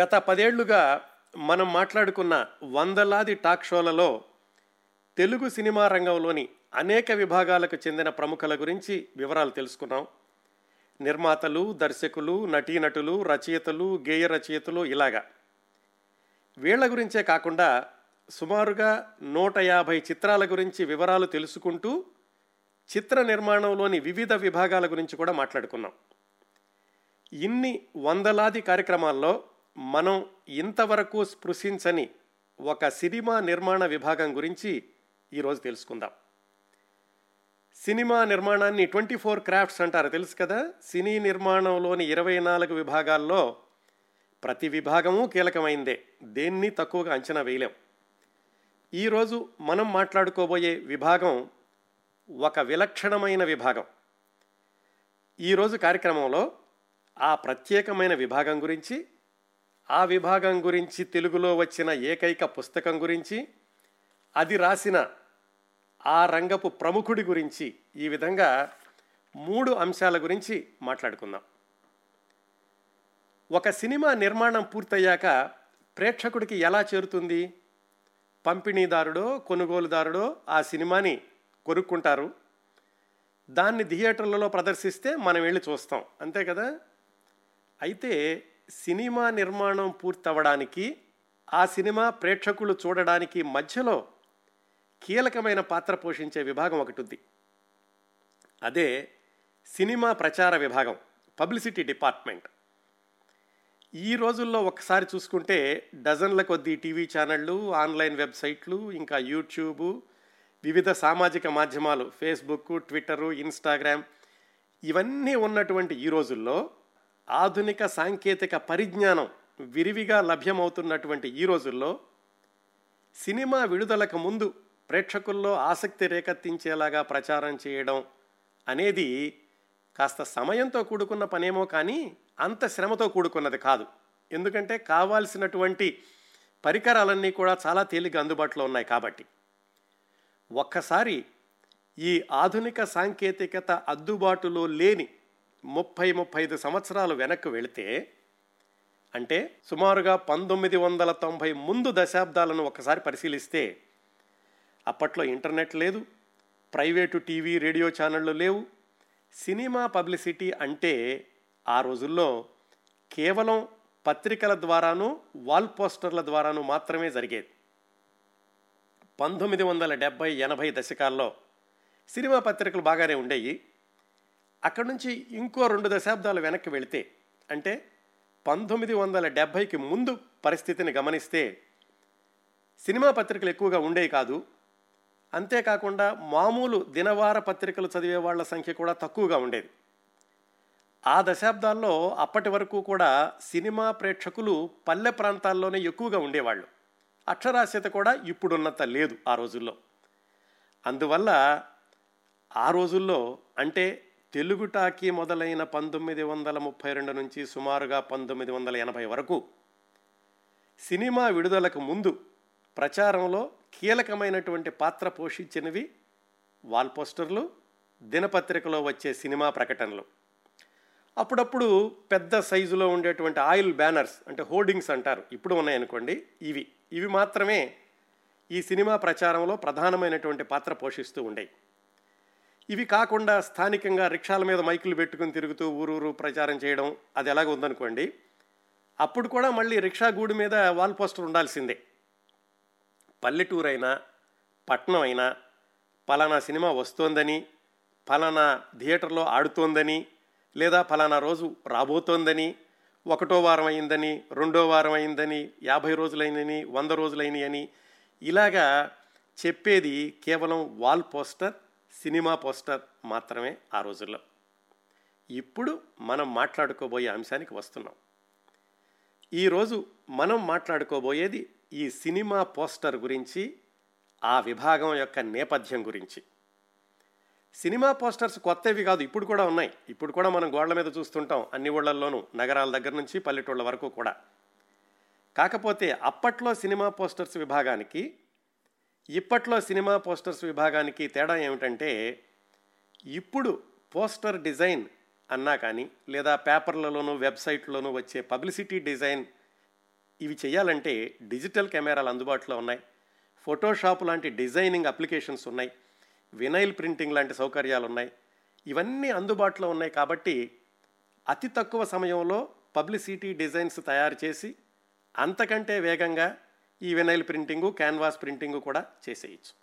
గత పదేళ్ళుగా మనం మాట్లాడుకున్న వందలాది టాక్ షోలలో తెలుగు సినిమా రంగంలోని అనేక విభాగాలకు చెందిన ప్రముఖుల గురించి వివరాలు తెలుసుకున్నాం. నిర్మాతలు దర్శకులు నటీనటులు రచయితలు గేయ రచయితలు ఇలాగా. వీళ్ళ గురించే కాకుండా సుమారుగా నూట యాభై చిత్రాల గురించి వివరాలు తెలుసుకుంటూ చిత్ర నిర్మాణంలోని వివిధ విభాగాల గురించి కూడా మాట్లాడుకున్నాం. ఇన్ని వందలాది కార్యక్రమాల్లో మనం ఇంతవరకు స్పృశించని ఒక సినిమా నిర్మాణ విభాగం గురించి ఈరోజు తెలుసుకుందాం. సినిమా నిర్మాణాన్ని ట్వంటీ ఫోర్ క్రాఫ్ట్స్ అంటారు తెలుసు కదా? సినీ నిర్మాణంలోని ఇరవై నాలుగు విభాగాల్లో ప్రతి విభాగము కీలకమైందే. దేన్ని తక్కువగా అంచనా వేయలేం. ఈరోజు మనం మాట్లాడుకోబోయే విభాగం ఒక విలక్షణమైన విభాగం. ఈరోజు కార్యక్రమంలో ఆ ప్రత్యేకమైన విభాగం గురించి ఆ విభాగం గురించి తెలుగులో వచ్చిన ఏకైక పుస్తకం గురించి అది రాసిన ఆ రంగపు ప్రముఖుడి గురించి ఈ విధంగా మూడు అంశాల గురించి మాట్లాడుకుందాం. ఒక సినిమా నిర్మాణం పూర్తయ్యాక ప్రేక్షకుడికి ఎలా చేరుతుంది? పంపిణీదారుడో కొనుగోలుదారుడో ఆ సినిమాని కొనుక్కుంటారు. దాన్ని థియేటర్లలో ప్రదర్శిస్తే మనం వెళ్ళి చూస్తాం. అంతే కదా? అయితే సినిమా నిర్మాణం పూర్తవడానికి ఆ సినిమా ప్రేక్షకులు చూడడానికి మధ్యలో కీలకమైన పాత్ర పోషించే విభాగం ఒకటి ఉంది అదే సినిమా ప్రచార విభాగం పబ్లిసిటీ డిపార్ట్మెంట్. ఈ రోజుల్లో ఒకసారి చూసుకుంటే డజన్ల కొద్దీ టీవీ ఛానళ్ళు ఆన్లైన్ వెబ్సైట్లు ఇంకా యూట్యూబ్ వివిధ సామాజిక మాధ్యమాలు ఫేస్బుక్ ట్విట్టరు ఇన్స్టాగ్రామ్ ఇవన్నీ ఉన్నటువంటి ఈ రోజుల్లో ఆధునిక సాంకేతిక పరిజ్ఞానం విరివిగా లభ్యమవుతున్నటువంటి ఈ రోజుల్లో సినిమా విడుదలకు ముందు ప్రేక్షకుల్లో ఆసక్తి రేకెత్తించేలాగా ప్రచారం చేయడం అనేది కాస్త సమయంతో కూడుకున్న పనేమో కానీ అంత శ్రమతో కూడుకున్నది కాదు. ఎందుకంటే కావాల్సినటువంటి పరికరాలన్నీ కూడా చాలా తేలిక అందుబాటులో ఉన్నాయి కాబట్టి. ఒక్కసారి ఈ ఆధునిక సాంకేతికత అద్దుబాటులో లేని ముప్పై ముప్పై ఐదు సంవత్సరాలు వెనక్కి వెళితే అంటే సుమారుగా పంతొమ్మిది వందల తొంభై ముందు దశాబ్దాలను ఒకసారి పరిశీలిస్తే అప్పట్లో ఇంటర్నెట్ లేదు ప్రైవేటు టీవీ రేడియో ఛానళ్ళు లేవు సినిమా పబ్లిసిటీ అంటే ఆ రోజుల్లో కేవలం పత్రికల ద్వారాను వాల్ పోస్టర్ల ద్వారాను మాత్రమే జరిగేది. పంతొమ్మిది వందల డెబ్భై ఎనభై దశకాల్లో సినిమా పత్రికలు బాగానే ఉండేవి అక్కడి నుంచి ఇంకో రెండు దశాబ్దాలు వెనక్కి వెళితే అంటే పంతొమ్మిది వందల డెబ్భైకి ముందు పరిస్థితిని గమనిస్తే సినిమా పత్రికలు ఎక్కువగా ఉండేవి కాదు. అంతేకాకుండా మామూలు దినవార పత్రికలు చదివే వాళ్ళ సంఖ్య కూడా తక్కువగా ఉండేది. ఆ దశాబ్దాల్లో అప్పటి వరకు కూడా సినిమా ప్రేక్షకులు పల్లె ప్రాంతాల్లోనే ఎక్కువగా ఉండేవాళ్ళు. అక్షరాస్యత కూడా ఇప్పుడున్నంత లేదు ఆ రోజుల్లో. అందువల్ల ఆ రోజుల్లో అంటే తెలుగు టాకీ మొదలైన పంతొమ్మిది వందల ముప్పై రెండు నుంచి సుమారుగా పంతొమ్మిది వందల ఎనభై వరకు సినిమా విడుదలకు ముందు ప్రచారంలో కీలకమైనటువంటి పాత్ర పోషించినవి వాల్ పోస్టర్లు దినపత్రికలో వచ్చే సినిమా ప్రకటనలు. అప్పుడప్పుడు పెద్ద సైజులో ఉండేటువంటి ఆయిల్ బ్యానర్స్ అంటే హోర్డింగ్స్ అంటారు ఇప్పుడు ఉన్నాయనుకోండి ఇవి. ఇవి మాత్రమే ఈ సినిమా ప్రచారంలో ప్రధానమైనటువంటి పాత్ర పోషిస్తూ ఉండేవి ఇవి కాకుండా స్థానికంగా రిక్షాల మీద మైకులు పెట్టుకుని తిరుగుతూ ఊరూరు ప్రచారం చేయడం అది ఎలాగ ఉందనుకోండి అప్పుడు కూడా మళ్ళీ రిక్షా గూడు మీద వాల్ పోస్టర్ ఉండాల్సిందే. పల్లెటూరు అయినా పట్నం అయినా పలానా సినిమా వస్తోందని ఫలానా థియేటర్లో ఆడుతోందని లేదా ఫలానా రోజు రాబోతోందని ఒకటో వారం అయిందని రెండో వారం అయిందని యాభై రోజులైందని వంద రోజులైనవి అని ఇలాగా చెప్పేది కేవలం వాల్ పోస్టర్ సినిమా పోస్టర్ మాత్రమే ఆ రోజుల్లో. ఇప్పుడు మనం మాట్లాడుకోబోయే అంశానికి వస్తున్నాం. ఈరోజు మనం మాట్లాడుకోబోయేది ఈ సినిమా పోస్టర్ గురించి ఆ విభాగం యొక్క నేపథ్యం గురించి. సినిమా పోస్టర్స్ కొత్తవి కాదు ఇప్పుడు కూడా ఉన్నాయి. ఇప్పుడు కూడా మనం గోడల మీద చూస్తుంటాం అన్ని ఊళ్ళల్లోనూ నగరాల దగ్గర నుంచి పల్లెటూళ్ళ వరకు కూడా. కాకపోతే అప్పట్లో సినిమా పోస్టర్స్ విభాగానికి ఇప్పట్లో సినిమా పోస్టర్స్ విభాగానికి తేడా ఏమిటంటే ఇప్పుడు పోస్టర్ డిజైన్ అన్నా కానీ లేదా పేపర్లలోనూ వెబ్సైట్లోనూ వచ్చే పబ్లిసిటీ డిజైన్ ఇవి చేయాలంటే డిజిటల్ కెమెరాలు అందుబాటులో ఉన్నాయి. ఫోటోషాప్ లాంటి డిజైనింగ్ అప్లికేషన్స్ ఉన్నాయి. వినైల్ ప్రింటింగ్ లాంటి సౌకర్యాలు ఉన్నాయి. ఇవన్నీ అందుబాటులో ఉన్నాయి కాబట్టి అతి తక్కువ సమయంలో పబ్లిసిటీ డిజైన్స్ తయారు చేసి అంతకంటే వేగంగా ఈ వినైల్ ప్రింటింగు క్యాన్వాస్ ప్రింటింగు కూడా చేసేయచ్చు.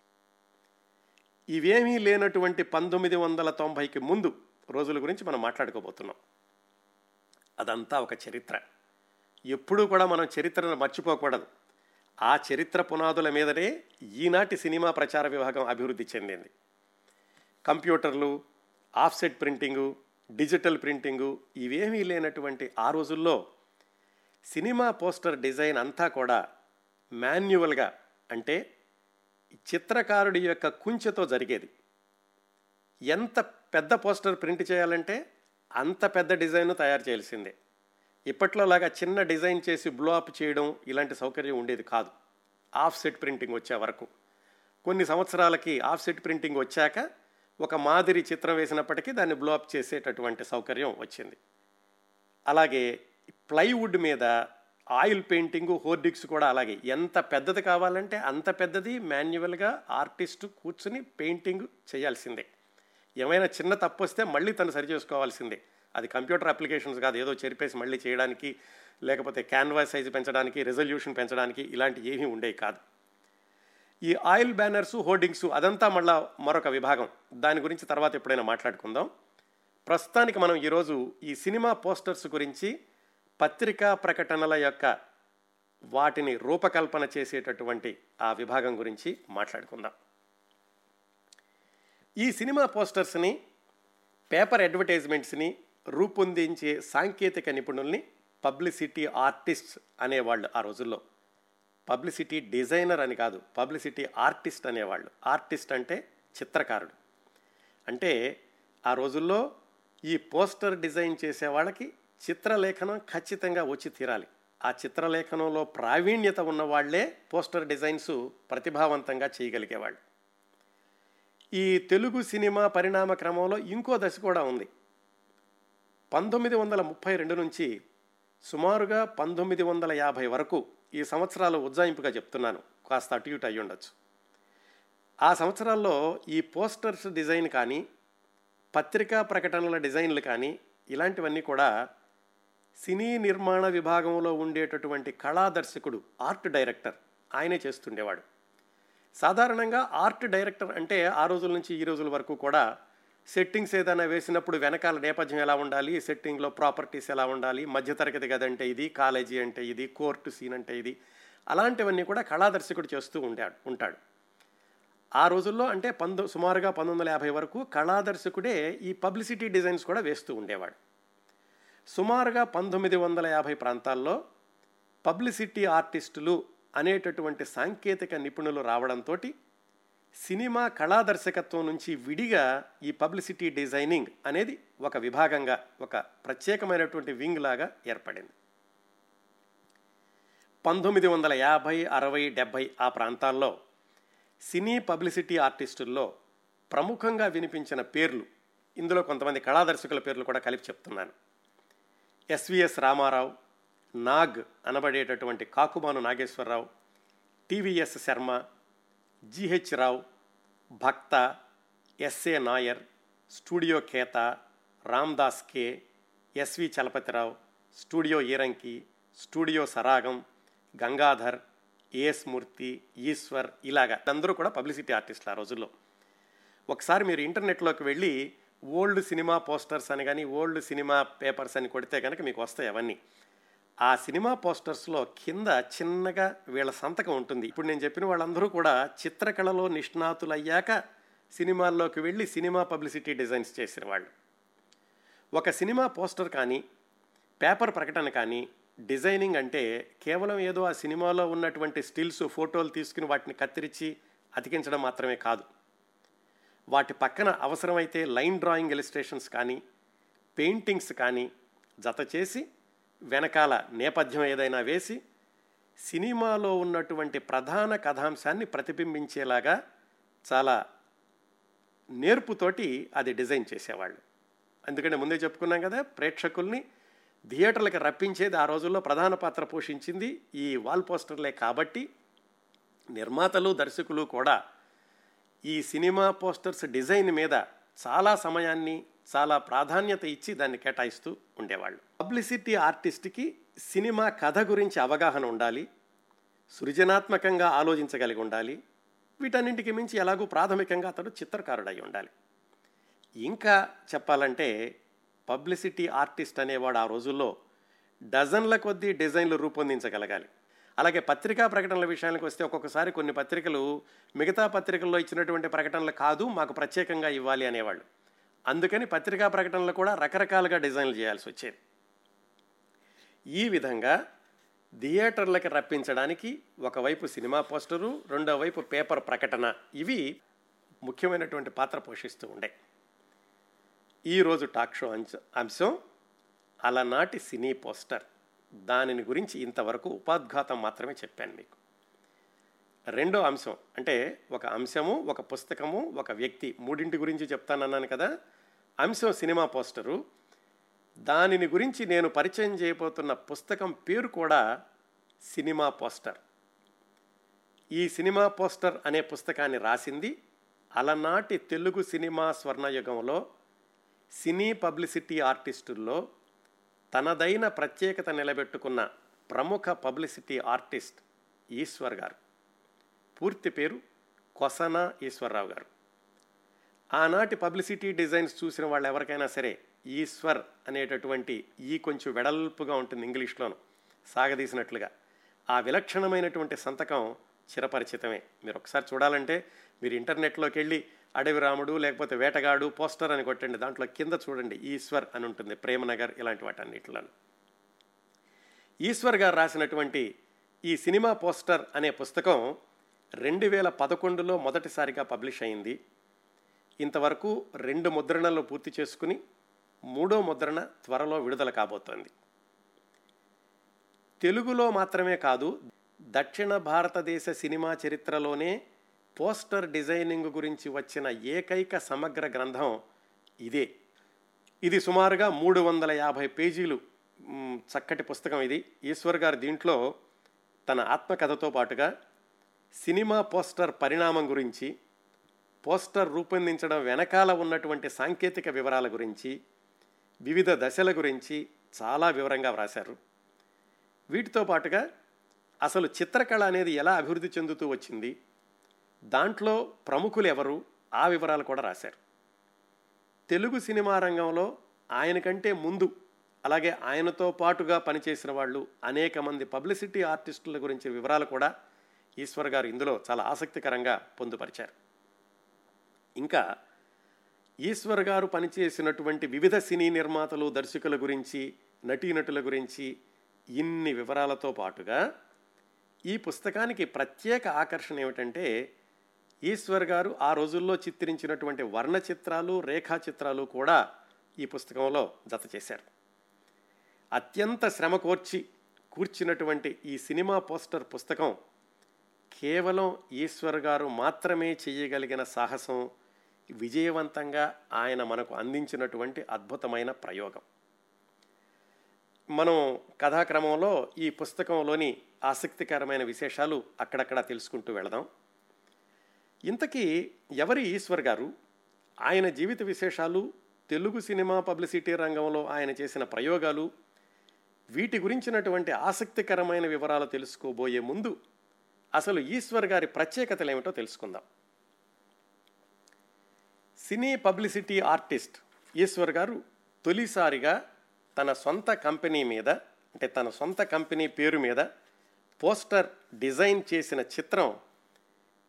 ఇవేమీ లేనటువంటి పంతొమ్మిది వందల తొంభైకి ముందు రోజుల గురించి మనం మాట్లాడుకోబోతున్నాం. అదంతా ఒక చరిత్ర. ఎప్పుడూ కూడా మనం చరిత్రను మర్చిపోకూడదు. ఆ చరిత్ర పునాదుల మీదనే ఈనాటి సినిమా ప్రచార విభాగం అభివృద్ధి చెందింది. కంప్యూటర్లు ఆఫ్సెట్ ప్రింటింగు డిజిటల్ ప్రింటింగు ఇవేమీ లేనటువంటి ఆ రోజుల్లో సినిమా పోస్టర్ డిజైన్ అంతా కూడా మాన్యువల్గా అంటే చిత్రకారుడి యొక్క కుంచెతో జరిగేది. ఎంత పెద్ద పోస్టర్ ప్రింట్ చేయాలంటే అంత పెద్ద డిజైన్ తయారు చేయాల్సిందే. ఇప్పట్లో లాగా చిన్న డిజైన్ చేసి బ్లో అప్ చేయడం ఇలాంటి సౌకర్యం ఉండేది కాదు. ఆఫ్ సెట్ ప్రింటింగ్ వచ్చే వరకు. కొన్ని సంవత్సరాలకి ఆఫ్ సెట్ ప్రింటింగ్ వచ్చాక ఒక మాదిరి చిత్రం వేసినప్పటికీ దాన్ని బ్లో అప్ చేసేటటువంటి సౌకర్యం వచ్చింది. అలాగే ప్లైవుడ్ మీద ఆయిల్ పెయింటింగు హోర్డిక్స్ కూడా అలాగే. ఎంత పెద్దది కావాలంటే అంత పెద్దది మాన్యువల్గా ఆర్టిస్ట్ కూర్చుని పెయింటింగ్ చేయాల్సిందే. ఏమైనా చిన్న తప్పు వస్తే మళ్ళీ తను సరి చేసుకోవాల్సిందే. అది కంప్యూటర్ అప్లికేషన్స్ కాదు. ఏదో చెరిపేసి మళ్ళీ చేయడానికి లేకపోతే క్యాన్వాస్ సైజు పెంచడానికి రెజల్యూషన్ పెంచడానికి ఇలాంటి ఏమీ ఉండేవి కాదు. ఈ ఆయిల్ బ్యానర్స్ హోర్డింగ్స్ అదంతా మళ్ళా మరొక విభాగం. దాని గురించి తర్వాత ఎప్పుడైనా మాట్లాడుకుందాం. ప్రస్తుతానికి మనం ఈరోజు ఈ సినిమా పోస్టర్స్ గురించి పత్రికా ప్రకటనల యొక్క వాటిని రూపకల్పన చేసేటటువంటి ఆ విభాగం గురించి మాట్లాడుకుందాం. ఈ సినిమా పోస్టర్స్ని పేపర్ అడ్వర్టైజ్మెంట్స్ని రూపొందించే సాంకేతిక నిపుణుల్ని పబ్లిసిటీ ఆర్టిస్ట్ అనేవాళ్ళు ఆ రోజుల్లో. పబ్లిసిటీ డిజైనర్ అని కాదు పబ్లిసిటీ ఆర్టిస్ట్ అనేవాళ్ళు. ఆర్టిస్ట్ అంటే చిత్రకారుడు. అంటే ఆ రోజుల్లో ఈ పోస్టర్ డిజైన్ చేసే వాళ్ళకి చిత్రలేఖనం ఖచ్చితంగా వచ్చి తీరాలి. ఆ చిత్రలేఖనంలో ప్రావీణ్యత ఉన్న వాళ్ళే పోస్టర్ డిజైన్స్ ప్రతిభావంతంగా చేయగలిగేవాళ్ళు. ఈ తెలుగు సినిమా పరిణామ క్రమంలో ఇంకో దశ కూడా ఉంది. పంతొమ్మిది వందల ముప్పై రెండు నుంచి సుమారుగా పంతొమ్మిది వందల యాభై వరకు ఈ సంవత్సరాలు ఉజ్జాయింపుగా చెప్తున్నాను. కాస్త అటు ఇటు అయి ఉండొచ్చు. ఆ సంవత్సరాల్లో ఈ పోస్టర్స్ డిజైన్ కానీ పత్రికా ప్రకటనల డిజైన్లు కానీ ఇలాంటివన్నీ కూడా సినీ నిర్మాణ విభాగంలో ఉండేటటువంటి కళాదర్శకుడు ఆర్ట్ డైరెక్టర్ ఆయనే చేస్తుండేవాడు. సాధారణంగా ఆర్ట్ డైరెక్టర్ అంటే ఆ రోజుల నుంచి ఈ రోజుల వరకు కూడా సెట్టింగ్స్ ఏదైనా వేసినప్పుడు వెనకాల నేపథ్యం ఎలా ఉండాలి సెట్టింగ్లో ప్రాపర్టీస్ ఎలా ఉండాలి మధ్యతరగతి గది అంటే ఇది కాలేజీ అంటే ఇది కోర్టు సీన్ అంటే ఇది అలాంటివన్నీ కూడా కళాదర్శకుడు చేస్తూ ఉండాడు ఉంటాడు. ఆ రోజుల్లో అంటే పంతొ సుమారుగా పంతొమ్మిది వందల యాభై వరకు కళాదర్శకుడే ఈ పబ్లిసిటీ డిజైన్స్ కూడా వేస్తూ ఉండేవాడు. సుమారుగా పంతొమ్మిది వందల యాభై ప్రాంతాల్లో పబ్లిసిటీ ఆర్టిస్టులు అనేటటువంటి సాంకేతిక నిపుణులు రావడంతో సినిమా కళా దర్శకత్వం నుంచి విడిగా ఈ పబ్లిసిటీ డిజైనింగ్ అనేది ఒక విభాగంగా ఒక ప్రత్యేకమైనటువంటి వింగ్ లాగా ఏర్పడింది. పంతొమ్మిది వందల యాభై అరవై డెబ్భై ఆ ప్రాంతాల్లో సినీ పబ్లిసిటీ ఆర్టిస్టుల్లో ప్రముఖంగా వినిపించిన పేర్లు ఇందులో కొంతమంది కళాదర్శకుల పేర్లు కూడా కలిపి చెప్తున్నాను. ఎస్విఎస్ రామారావు నాగ్ అనబడేటటువంటి Kakumanu Nageswararao TVS Sarma GH Rao Bhakta SA Nair studio Keta Ramdas K SV Chalapathirao studio Eranki studio Saragam Gangadhar AS Murthy Eswar ఇలాగా. అందరూ కూడా పబ్లిసిటీ ఆర్టిస్టులు ఆ రోజుల్లో. ఒకసారి మీరు ఇంటర్నెట్లోకి వెళ్ళి ఓల్డ్ సినిమా పోస్టర్స్ అని కానీ ఓల్డ్ సినిమా పేపర్స్ అని కొడితే కనుక మీకు వస్తాయి అవన్నీ. ఆ సినిమా పోస్టర్స్లో కింద చిన్నగా వీళ్ళ సంతకం ఉంటుంది. ఇప్పుడు నేను చెప్పిన వాళ్ళందరూ కూడా చిత్రకళలో నిష్ణాతులయ్యాక సినిమాల్లోకి వెళ్ళి సినిమా పబ్లిసిటీ డిజైన్స్ చేసిన వాళ్ళు. ఒక సినిమా పోస్టర్ కానీ పేపర్ ప్రకటన కానీ డిజైనింగ్ అంటే కేవలం ఏదో ఆ సినిమాలో ఉన్నటువంటి స్టిల్స్ ఫోటోలు తీసుకుని వాటిని కత్తిరించి అతికించడం మాత్రమే కాదు. వాటి పక్కన అవసరమైతే లైన్ డ్రాయింగ్ ఇలిస్ట్రేషన్స్ కానీ పెయింటింగ్స్ కానీ జత చేసి వెనకాల నేపథ్యం ఏదైనా వేసి సినిమాలో ఉన్నటువంటి ప్రధాన కథాంశాన్ని ప్రతిబింబించేలాగా చాలా నేర్పుతోటి అది డిజైన్ చేసేవాళ్ళు. ఎందుకంటే ముందే చెప్పుకున్నాం కదా ప్రేక్షకుల్ని థియేటర్లకు రప్పించేది ఆ రోజుల్లో ప్రధాన పాత్ర పోషించింది ఈ వాల్ పోస్టర్లే కాబట్టి నిర్మాతలు దర్శకులు కూడా ఈ సినిమా పోస్టర్స్ డిజైన్ మీద చాలా సమయాన్ని చాలా ప్రాధాన్యత ఇచ్చి దాన్ని కేటాయిస్తూ ఉండేవాళ్ళు. పబ్లిసిటీ ఆర్టిస్ట్కి సినిమా కథ గురించి అవగాహన ఉండాలి సృజనాత్మకంగా ఆలోచించగలిగి ఉండాలి వీటన్నింటికి మించి ఎలాగూ ప్రాథమికంగా అతడు చిత్రకారుడై ఉండాలి. ఇంకా చెప్పాలంటే పబ్లిసిటీ ఆర్టిస్ట్ అనేవాడు ఆ రోజుల్లో డజన్ల కొద్దీ డిజైన్లు రూపొందించగలగాలి. అలాగే పత్రికా ప్రకటనల విషయానికి వస్తే ఒక్కొక్కసారి కొన్ని పత్రికలు మిగతా పత్రికల్లో ఇచ్చినటువంటి ప్రకటనలు కాదు మాకు ప్రత్యేకంగా ఇవ్వాలి అనేవాళ్ళు. అందుకని పత్రికా ప్రకటనలు కూడా రకరకాలుగా డిజైన్లు చేయాల్సి వచ్చేది. ఈ విధంగా థియేటర్లకి రప్పించడానికి ఒకవైపు సినిమా పోస్టరు రెండో వైపు పేపర్ ప్రకటన ఇవి ముఖ్యమైనటువంటి పాత్ర పోషిస్తూ ఉండే. ఈరోజు టాక్ షో అంశ అంశం అలనాటి సినీ పోస్టర్. దానిని గురించి ఇంతవరకు ఉపాద్ఘాతం మాత్రమే చెప్పాను మీకు. రెండో అంశం అంటే ఒక అంశము ఒక పుస్తకము ఒక వ్యక్తి మూడింటి గురించి చెప్తానన్నాను కదా. అంశం సినిమా పోస్టరు. దానిని గురించి నేను పరిచయం చేయబోతున్న పుస్తకం పేరు కూడా సినిమా పోస్టర్. ఈ సినిమా పోస్టర్ అనే పుస్తకాన్ని రాసింది అలనాటి తెలుగు సినిమా స్వర్ణయుగంలో సినీ పబ్లిసిటీ ఆర్టిస్టుల్లో తనదైన ప్రత్యేకత నిలబెట్టుకున్న ప్రముఖ పబ్లిసిటీ ఆర్టిస్ట్ ఈశ్వర్ గారు. పూర్తి పేరు కొసన ఈశ్వర్రావు గారు. ఆనాటి పబ్లిసిటీ డిజైన్స్ చూసిన వాళ్ళు ఎవరికైనా సరే ఈశ్వర్ అనేటటువంటి ఈ కొంచెం వెడల్పుగా ఉంటుంది ఇంగ్లీష్లోను సాగదీసినట్లుగా. ఆ విలక్షణమైనటువంటి సంతకం చిరపరిచితమే. మీరు ఒకసారి చూడాలంటే మీరు ఇంటర్నెట్లోకి వెళ్ళి అడవి రాముడు లేకపోతే వేటగాడు పోస్టర్ అని కొట్టండి దాంట్లో కింద చూడండి ఈశ్వర్ అని ఉంటుంది ప్రేమనగర్ ఇలాంటి వాటన్నిటిలో ఈశ్వర్ గారు రాసినటువంటి ఈ సినిమా పోస్టర్ అనే పుస్తకం రెండు వేల పదకొండులో మొదటిసారిగా పబ్లిష్ అయింది. ఇంతవరకు రెండు ముద్రణలు పూర్తి చేసుకుని మూడో ముద్రణ త్వరలో విడుదల కాబోతోంది. తెలుగులో మాత్రమే కాదు దక్షిణ భారతదేశ సినిమా చరిత్రలోనే పోస్టర్ డిజైనింగ్ గురించి వచ్చిన ఏకైక సమగ్ర గ్రంథం ఇదే. ఇది సుమారుగా మూడు వందల యాభై పేజీలు చక్కటి పుస్తకం ఇది. ఈశ్వర్ గారు దీంట్లో తన ఆత్మకథతో పాటుగా సినిమా పోస్టర్ పరిణామం గురించి పోస్టర్ రూపొందించడం వెనకాల ఉన్నటువంటి సాంకేతిక వివరాల గురించి వివిధ దశల గురించి చాలా వివరంగా వ్రాశారు. వీటితో పాటుగా అసలు చిత్రకళ అనేది ఎలా అభివృద్ధి చెందుతూ వచ్చింది దాంట్లో ప్రముఖులు ఎవరు ఆ వివరాలు కూడా రాశారు. తెలుగు సినిమా రంగంలో ఆయన కంటే ముందు అలాగే ఆయనతో పాటుగా పనిచేసిన వాళ్ళు అనేక మంది పబ్లిసిటీ ఆర్టిస్టుల గురించి వివరాలు కూడా ఈశ్వర్ గారు ఇందులో చాలా ఆసక్తికరంగా పొందుపరిచారు. ఇంకా ఈశ్వర్ గారు పనిచేసినటువంటి వివిధ సినీ నిర్మాతలు దర్శకుల గురించి నటీనటుల గురించి ఇన్ని వివరాలతో పాటుగా ఈ పుస్తకానికి ప్రత్యేక ఆకర్షణ ఏమిటంటే ఈశ్వర్ గారు ఆ రోజుల్లో చిత్రించినటువంటి వర్ణ చిత్రాలు రేఖా చిత్రాలు కూడా ఈ పుస్తకంలో జత చేశారు. అత్యంత శ్రమ కోర్చి కూర్చున్నటువంటి ఈ సినిమా పోస్టర్ పుస్తకం కేవలం ఈశ్వర్ గారు మాత్రమే చేయగలిగిన సాహసం విజయవంతంగా ఆయన మనకు అందించినటువంటి అద్భుతమైన ప్రయోగం. మనం కథాక్రమంలో ఈ పుస్తకంలోని ఆసక్తికరమైన విశేషాలు అక్కడక్కడ తెలుసుకుంటూ వెళదాం. ఇంతకీ ఎవరి ఈశ్వర్ గారు? ఆయన జీవిత విశేషాలు తెలుగు సినిమా పబ్లిసిటీ రంగంలో ఆయన చేసిన ప్రయోగాలు వీటి గురించినటువంటి ఆసక్తికరమైన వివరాలు తెలుసుకోబోయే ముందు అసలు ఈశ్వర్ గారి ప్రత్యేకతలు ఏమిటో తెలుసుకుందాం. సినీ పబ్లిసిటీ ఆర్టిస్ట్ ఈశ్వర్ గారు తొలిసారిగా తన సొంత కంపెనీ మీద అంటే తన సొంత కంపెనీ పేరు మీద పోస్టర్ డిజైన్ చేసిన చిత్రం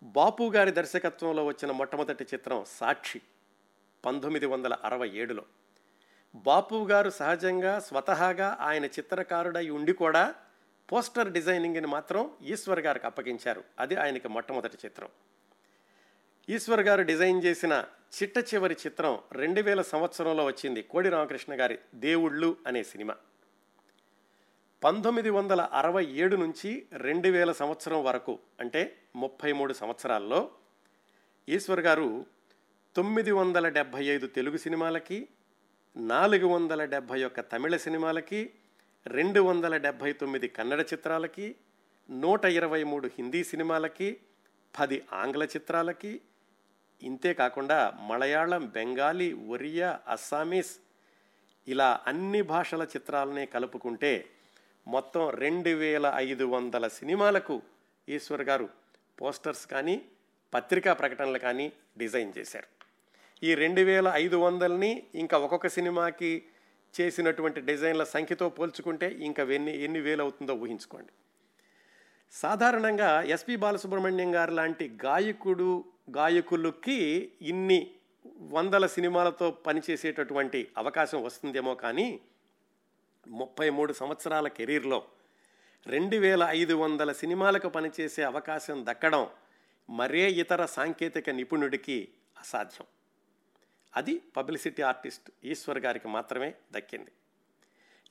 బాపు గారి దర్శకత్వంలో వచ్చిన మొట్టమొదటి చిత్రం సాక్షి పంతొమ్మిది వందల అరవై ఏడులో. బాపు గారు సహజంగా స్వతహాగా ఆయన చిత్రకారుడై ఉండి కూడా పోస్టర్ డిజైనింగ్ని మాత్రం ఈశ్వర్ గారికి అప్పగించారు. అది ఆయనకి మొట్టమొదటి చిత్రం. ఈశ్వర్ గారు డిజైన్ చేసిన చిట్ట చివరి చిత్రం రెండు వేల సంవత్సరంలో వచ్చింది కోడి రామకృష్ణ గారి దేవుళ్ళు అనే సినిమా. పంతొమ్మిది వందల అరవై ఏడు నుంచి రెండు వేల సంవత్సరం వరకు అంటే ముప్పై మూడు సంవత్సరాల్లో ఈశ్వర్ గారు తొమ్మిది వందల డెబ్భై ఐదు తెలుగు సినిమాలకి నాలుగు వందల డెబ్భై ఒక్క తమిళ సినిమాలకి రెండు వందల డెబ్భై తొమ్మిది కన్నడ చిత్రాలకి నూట ఇరవై మూడు హిందీ సినిమాలకి పది ఆంగ్ల చిత్రాలకి ఇంతే కాకుండా మలయాళం బెంగాలీ ఒరియా అస్సామీస్ ఇలా అన్ని భాషల చిత్రాలనే కలుపుకుంటే మొత్తం రెండు వేల ఐదు వందల సినిమాలకు ఈశ్వర్ గారు పోస్టర్స్ కానీ పత్రికా ప్రకటనలు కానీ డిజైన్ చేశారు. ఈ రెండు వేల ఐదు వందలని ఇంకా ఒక్కొక్క సినిమాకి చేసినటువంటి డిజైన్ల సంఖ్యతో పోల్చుకుంటే ఇంకా ఎన్ని ఎన్ని వేలు అవుతుందో ఊహించుకోండి. సాధారణంగా ఎస్పి బాలసుబ్రహ్మణ్యం గారు లాంటి గాయకుడు గాయకులకి ఇన్ని వందల సినిమాలతో పనిచేసేటటువంటి అవకాశం వస్తుందేమో కానీ ముప్పై మూడు సంవత్సరాల కెరీర్లో రెండు వేల ఐదు వందల సినిమాలకు పనిచేసే అవకాశం దక్కడం మరే ఇతర సాంకేతిక నిపుణుడికి అసాధ్యం. అది పబ్లిసిటీ ఆర్టిస్ట్ ఈశ్వర్ గారికి మాత్రమే దక్కింది.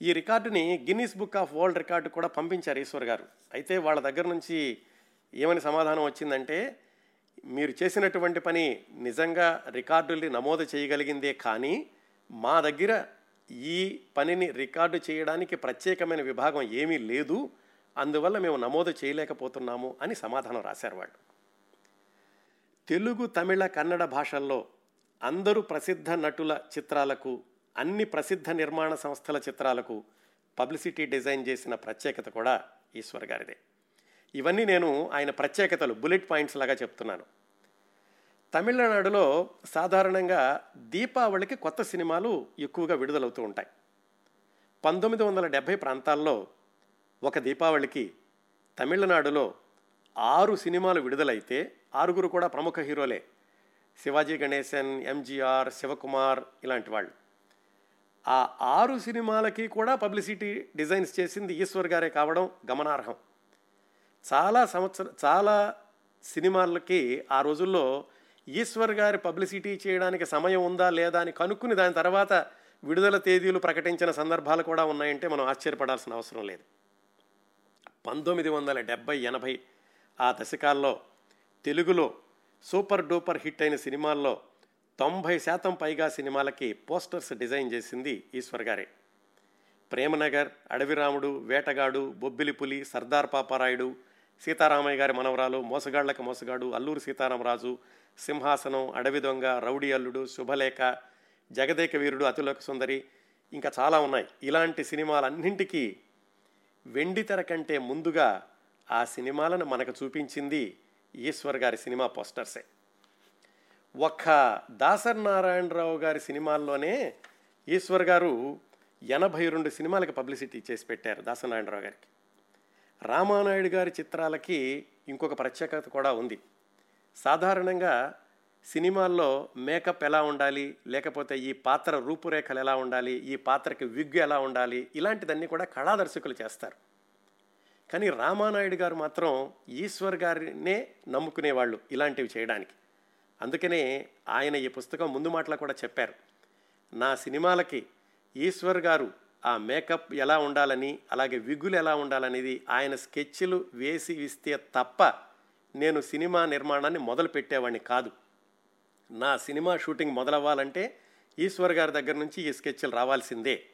ఈ రికార్డుని Guinness book of world record కూడా పంపించారు ఈశ్వర్ గారు. అయితే వాళ్ళ దగ్గర నుంచి ఏమని సమాధానం వచ్చిందంటే మీరు చేసినటువంటి పని నిజంగా రికార్డుల్ని నమోదు చేయగలిగిందే కానీ మా దగ్గర ఈ పనిని రికార్డు చేయడానికి ప్రత్యేకమైన విభాగం ఏమీ లేదు. అందువల్ల మేము నమోదు చేయలేకపోతున్నాము అని సమాధానం రాశారు వాళ్ళు. తెలుగు తమిళ కన్నడ భాషల్లో అందరూ ప్రసిద్ధ నటుల చిత్రాలకు అన్ని ప్రసిద్ధ నిర్మాణ సంస్థల చిత్రాలకు పబ్లిసిటీ డిజైన్ చేసిన ప్రత్యేకత కూడా ఈశ్వర్ గారిదే. ఇవన్నీ నేను ఆయన ప్రత్యేకతలు బుల్లెట్ పాయింట్స్ లాగా చెప్తున్నాను. తమిళనాడులో సాధారణంగా దీపావళికి కొత్త సినిమాలు ఎక్కువగా విడుదలవుతూ ఉంటాయి. పంతొమ్మిది వందల డెబ్భై ప్రాంతాల్లో ఒక దీపావళికి తమిళనాడులో ఆరు సినిమాలు విడుదలైతే ఆరుగురు కూడా ప్రముఖ హీరోలే. శివాజీ గణేశన్ ఎంజీఆర్ శివకుమార్ ఇలాంటి వాళ్ళు. ఆ ఆరు సినిమాలకి కూడా పబ్లిసిటీ డిజైన్స్ చేసింది ఈశ్వర్ గారే కావడం గమనార్హం. చాలా సంవత్సర చాలా సినిమాలకి ఆ రోజుల్లో ఈశ్వర్ గారి పబ్లిసిటీ చేయడానికి సమయం ఉందా లేదా అని కనుక్కుని దాని తర్వాత విడుదల తేదీలు ప్రకటించిన సందర్భాలు కూడా ఉన్నాయంటే మనం ఆశ్చర్యపడాల్సిన అవసరం లేదు. పంతొమ్మిది వందల డెబ్భై ఎనభై ఆ దశకాల్లో తెలుగులో సూపర్ డూపర్ హిట్ అయిన సినిమాల్లో తొంభై శాతం పైగా సినిమాలకి పోస్టర్స్ డిజైన్ చేసింది ఈశ్వర్ గారే. ప్రేమనగర్ అడవిరాముడు వేటగాడు బొబ్బిలి పులి సర్దార్ పాపారాయుడు సీతారామయ్య గారి మనవరాలు మోసగాళ్ళకు మోసగాడు అల్లూరి సీతారామరాజు సింహాసనం అడవి దొంగ రౌడీ అల్లుడు శుభలేఖ జగదేక వీరుడు అతిలోక సుందరి ఇంకా చాలా ఉన్నాయి. ఇలాంటి సినిమాలన్నింటికీ వెండి తెర కంటే ముందుగా ఆ సినిమాలను మనకు చూపించింది ఈశ్వర్ గారి సినిమా పోస్టర్సే. ఒక్క దాసర్ నారాయణరావు గారి సినిమాల్లోనే ఈశ్వర్ గారు ఎనభై రెండు సినిమాలకు పబ్లిసిటీ చేసి పెట్టారు దాసనారాయణరావు గారికి. రామానాయుడు గారి చిత్రాలకి ఇంకొక ప్రత్యేకత కూడా ఉంది. సాధారణంగా సినిమాల్లో మేకప్ ఎలా ఉండాలి? లేకపోతే ఈ పాత్ర రూపురేఖలు ఎలా ఉండాలి? ఈ పాత్రకి విగ్గు ఎలా ఉండాలి? ఇలాంటిదన్నీ కూడా కళాదర్శకులు చేస్తారు. కానీ రామానాయుడు గారు మాత్రం ఈశ్వర్ గారినే నమ్ముకునేవాళ్ళు ఇలాంటివి చేయడానికి. అందుకనే ఆయన ఈ పుస్తకం ముందు మాటలో కూడా చెప్పారు. నా సినిమాలకి ఈశ్వర్ గారు ఆ మేకప్ ఎలా ఉండాలని అలాగే విగ్గులు ఎలా ఉండాలనేది ఆయన స్కెచ్లు వేసి ఇస్తే తప్ప నేను సినిమా నిర్మాణాన్ని మొదలు పెట్టేవాడిని కాదు. నా సినిమా షూటింగ్ మొదలవ్వాలంటే ఈశ్వర్ గారి దగ్గర నుంచి ఈ స్కెచ్లు రావాల్సిందే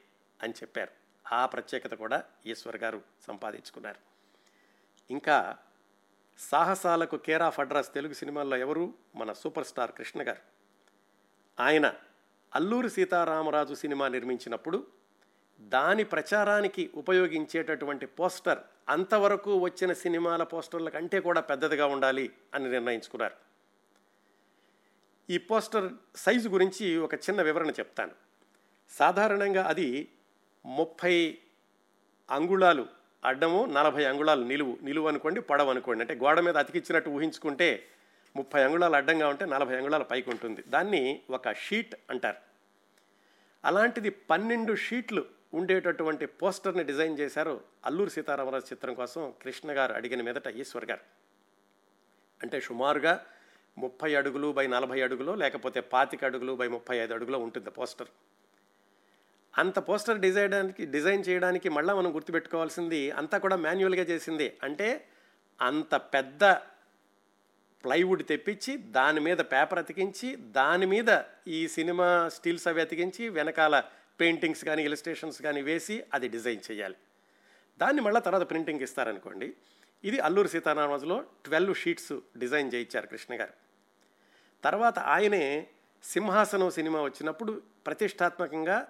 అని చెప్పారు. ఆ ప్రత్యేకత కూడా ఈశ్వర్ గారు సంపాదించుకున్నారు. ఇంకా సాహసాలకు కేర్ ఆఫ్ అడ్రస్ తెలుగు సినిమాల్లో ఎవరు? మన సూపర్ స్టార్ కృష్ణ గారు. ఆయన అల్లూరి సీతారామరాజు సినిమా నిర్మించినప్పుడు దాని ప్రచారానికి ఉపయోగించేటటువంటి పోస్టర్ అంతవరకు వచ్చిన సినిమాల పోస్టర్ల కంటే కూడా పెద్దదిగా ఉండాలి అని నిర్ణయించుకున్నారు. ఈ పోస్టర్ సైజు గురించి ఒక చిన్న వివరణ చెప్తాను. సాధారణంగా అది ముప్పై అంగుళాలు అడ్డము నలభై అంగుళాలు నిలువు నిలువు అనుకోండి పొడవు అనుకోండి. అంటే గోడ మీద అతికిచ్చినట్టు ఊహించుకుంటే ముప్పై అంగుళాలు అడ్డంగా ఉంటే నలభై అంగుళాల పైకి ఉంటుంది. దాన్ని ఒక షీట్ అంటారు. అలాంటిది పన్నెండు షీట్లు ఉండేటటువంటి పోస్టర్ని డిజైన్ చేశారు అల్లూరి సీతారామరాజు చిత్రం కోసం కృష్ణ గారు అడిగిన మీదట ఈశ్వర్ గారు. అంటే సుమారుగా ముప్పై అడుగులు బై నలభై అడుగులు లేకపోతే పాతిక అడుగులు బై ముప్పై ఐదు అడుగులో ఉంటుంది పోస్టర్. అంత పోస్టర్ డిజైడానికి డిజైన్ చేయడానికి మళ్ళీ మనం గుర్తుపెట్టుకోవాల్సింది అంతా కూడా మాన్యువల్గా చేసింది. అంటే అంత పెద్ద ప్లైవుడ్ తెప్పించి దాని మీద పేపర్ అతికించి దాని మీద ఈ సినిమా స్టీల్స్ అవి అతికించి వెనకాల పెయింటింగ్స్ కానీ ఇలిస్ట్రేషన్స్ కానీ వేసి అది డిజైన్ చేయాలి. దాన్ని మళ్ళీ తర్వాత ప్రింటింగ్ ఇస్తారనుకోండి ఇది అల్లూరి సీతారామరాజులో ట్వెల్వ్ షీట్స్ డిజైన్ చేయించారు కృష్ణ గారు. తర్వాత ఆయనే సింహాసనం సినిమా వచ్చినప్పుడు ప్రతిష్టాత్మకంగా